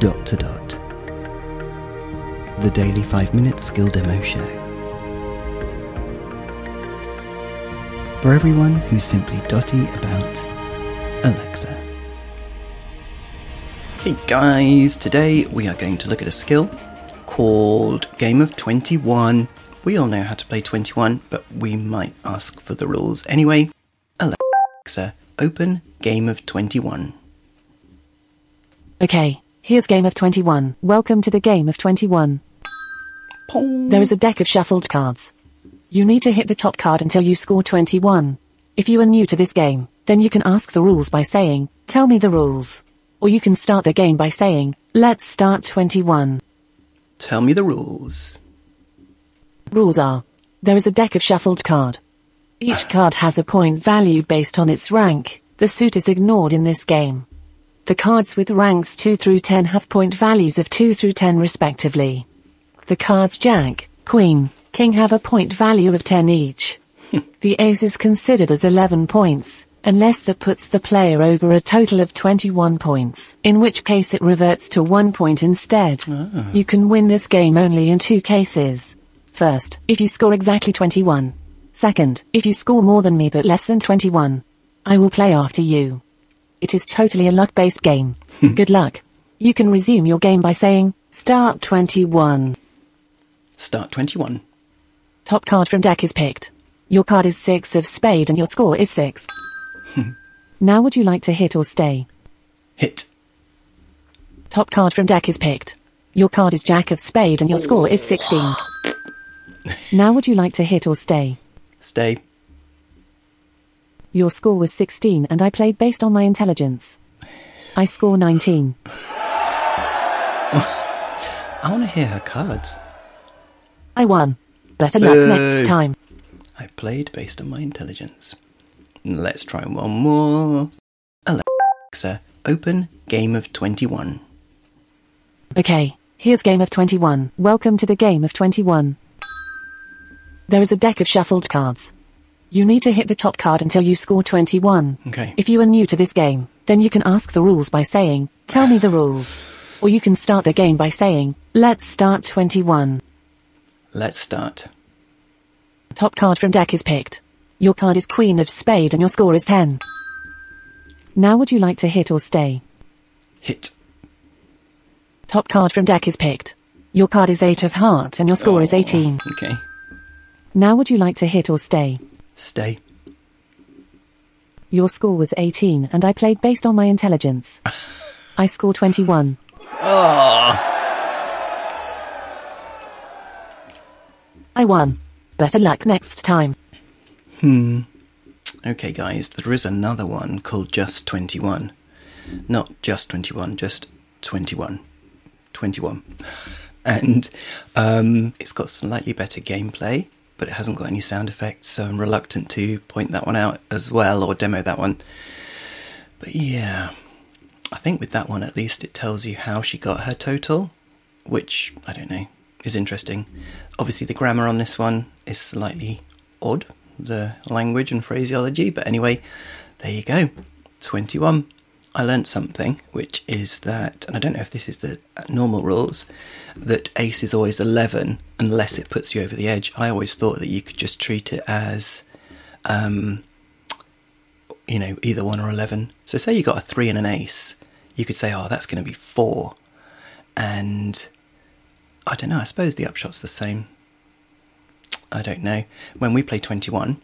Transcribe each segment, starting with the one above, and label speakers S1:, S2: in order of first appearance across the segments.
S1: Dot to Dot. The daily 5 minute skill demo show. For everyone who's simply dotty about Alexa. Hey guys, today we are going to look at a skill called Game of 21. We all know how to play 21, but we might ask for the rules anyway. Alexa, open Game of 21.
S2: Okay, here's Game of 21. Welcome to the Game of 21.
S1: Pong.
S2: There is a deck of shuffled cards. You need to hit the top card until you score 21. If you are new to this game, then you can ask the rules by saying, Tell me the rules. Or you can start the game by saying, Let's start 21.
S1: Tell me the rules.
S2: Rules are There is a deck of shuffled card. Each card has a point value based on its rank. The suit is ignored in this game. The cards with ranks 2 through 10 have point values of 2 through 10 respectively. The cards Jack, Queen, King have a point value of 10 each. the ace is considered as 11 points, unless that puts the player over a total of 21 points, in which case it reverts to 1 point instead. Ah. You can win this game only in two cases. First, if you score exactly 21. Second, if you score more than me but less than 21. I will play after you. It is totally a luck-based game. Hmm. Good luck. You can resume your game by saying, Start 21.
S1: Start 21.
S2: Top card from deck is picked. Your card is 6 of spade and your score is 6. Hmm. now would you like to hit or stay?
S1: Hit.
S2: Top card from deck is picked. Your card is jack of spade and your score is 16. now would you like to hit or stay?
S1: Stay.
S2: Your score was 16 and I played based on my intelligence. I score 19.
S1: I want to hear her cards.
S2: I won. Better luck next time.
S1: I played based on my intelligence. Let's try one more. Alexa, open Game of 21.
S2: Okay, here's Game of 21. Welcome to the Game of 21. There is a deck of shuffled cards. You need to hit the top card until you score 21.
S1: Okay.
S2: If you are new to this game, then you can ask the rules by saying, Tell me the rules. Or you can start the game by saying, Let's start 21.
S1: Let's start.
S2: Top card from deck is picked. Your card is Queen of Spade and your score is 10. Now would you like to hit or stay?
S1: Hit.
S2: Top card from deck is picked. Your card is 8 of Heart and your score is 18.
S1: Okay.
S2: Now would you like to hit or stay?
S1: Stay.
S2: Your score was 18 and I played based on my intelligence. I score 21. I won. Better luck next time. Hmm.
S1: Okay, guys, there is another one called Just 21. Not just 21, just 21. 21. And um, it's got slightly better gameplay, but it hasn't got any sound effects, so I'm reluctant to point that one out as well or demo that one. But yeah, I think with that one at least it tells you how she got her total, which I don't know is interesting. Obviously, the grammar on this one is slightly odd, the language and phraseology, but anyway, there you go 21. I learnt something, which is that, and I don't know if this is the normal rules, that ace is always 11 unless it puts you over the edge. I always thought that you could just treat it as um, you know, either one or 11. So, say you got a three and an ace, you could say, oh, that's going to be four. And I don't know, I suppose the upshot's the same. I don't know. When we play 21,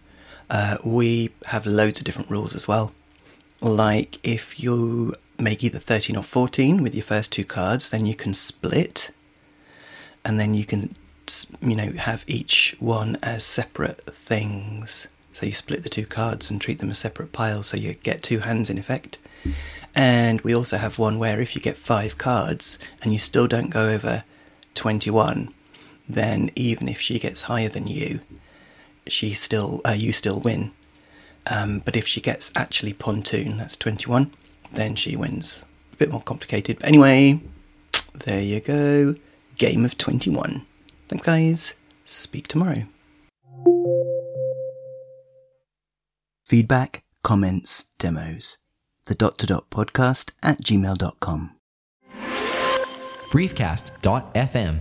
S1: uh, we have loads of different rules as well. Like if you make either 13 or 14 with your first two cards, then you can split. And then you can, you know, have each one as separate things. So you split the two cards and treat them as separate piles, so you get two hands in effect. And we also have one where if you get five cards and you still don't go over 21, then even if she gets higher than you, she still uh, you still win. Um, but if she gets actually pontoon, that's 21, then she wins. A bit more complicated. But anyway, there you go. Game of 21. Thanks, guys. Speak tomorrow. Feedback, comments, demos. The dot to dot podcast at gmail.com.
S3: briefcast.fm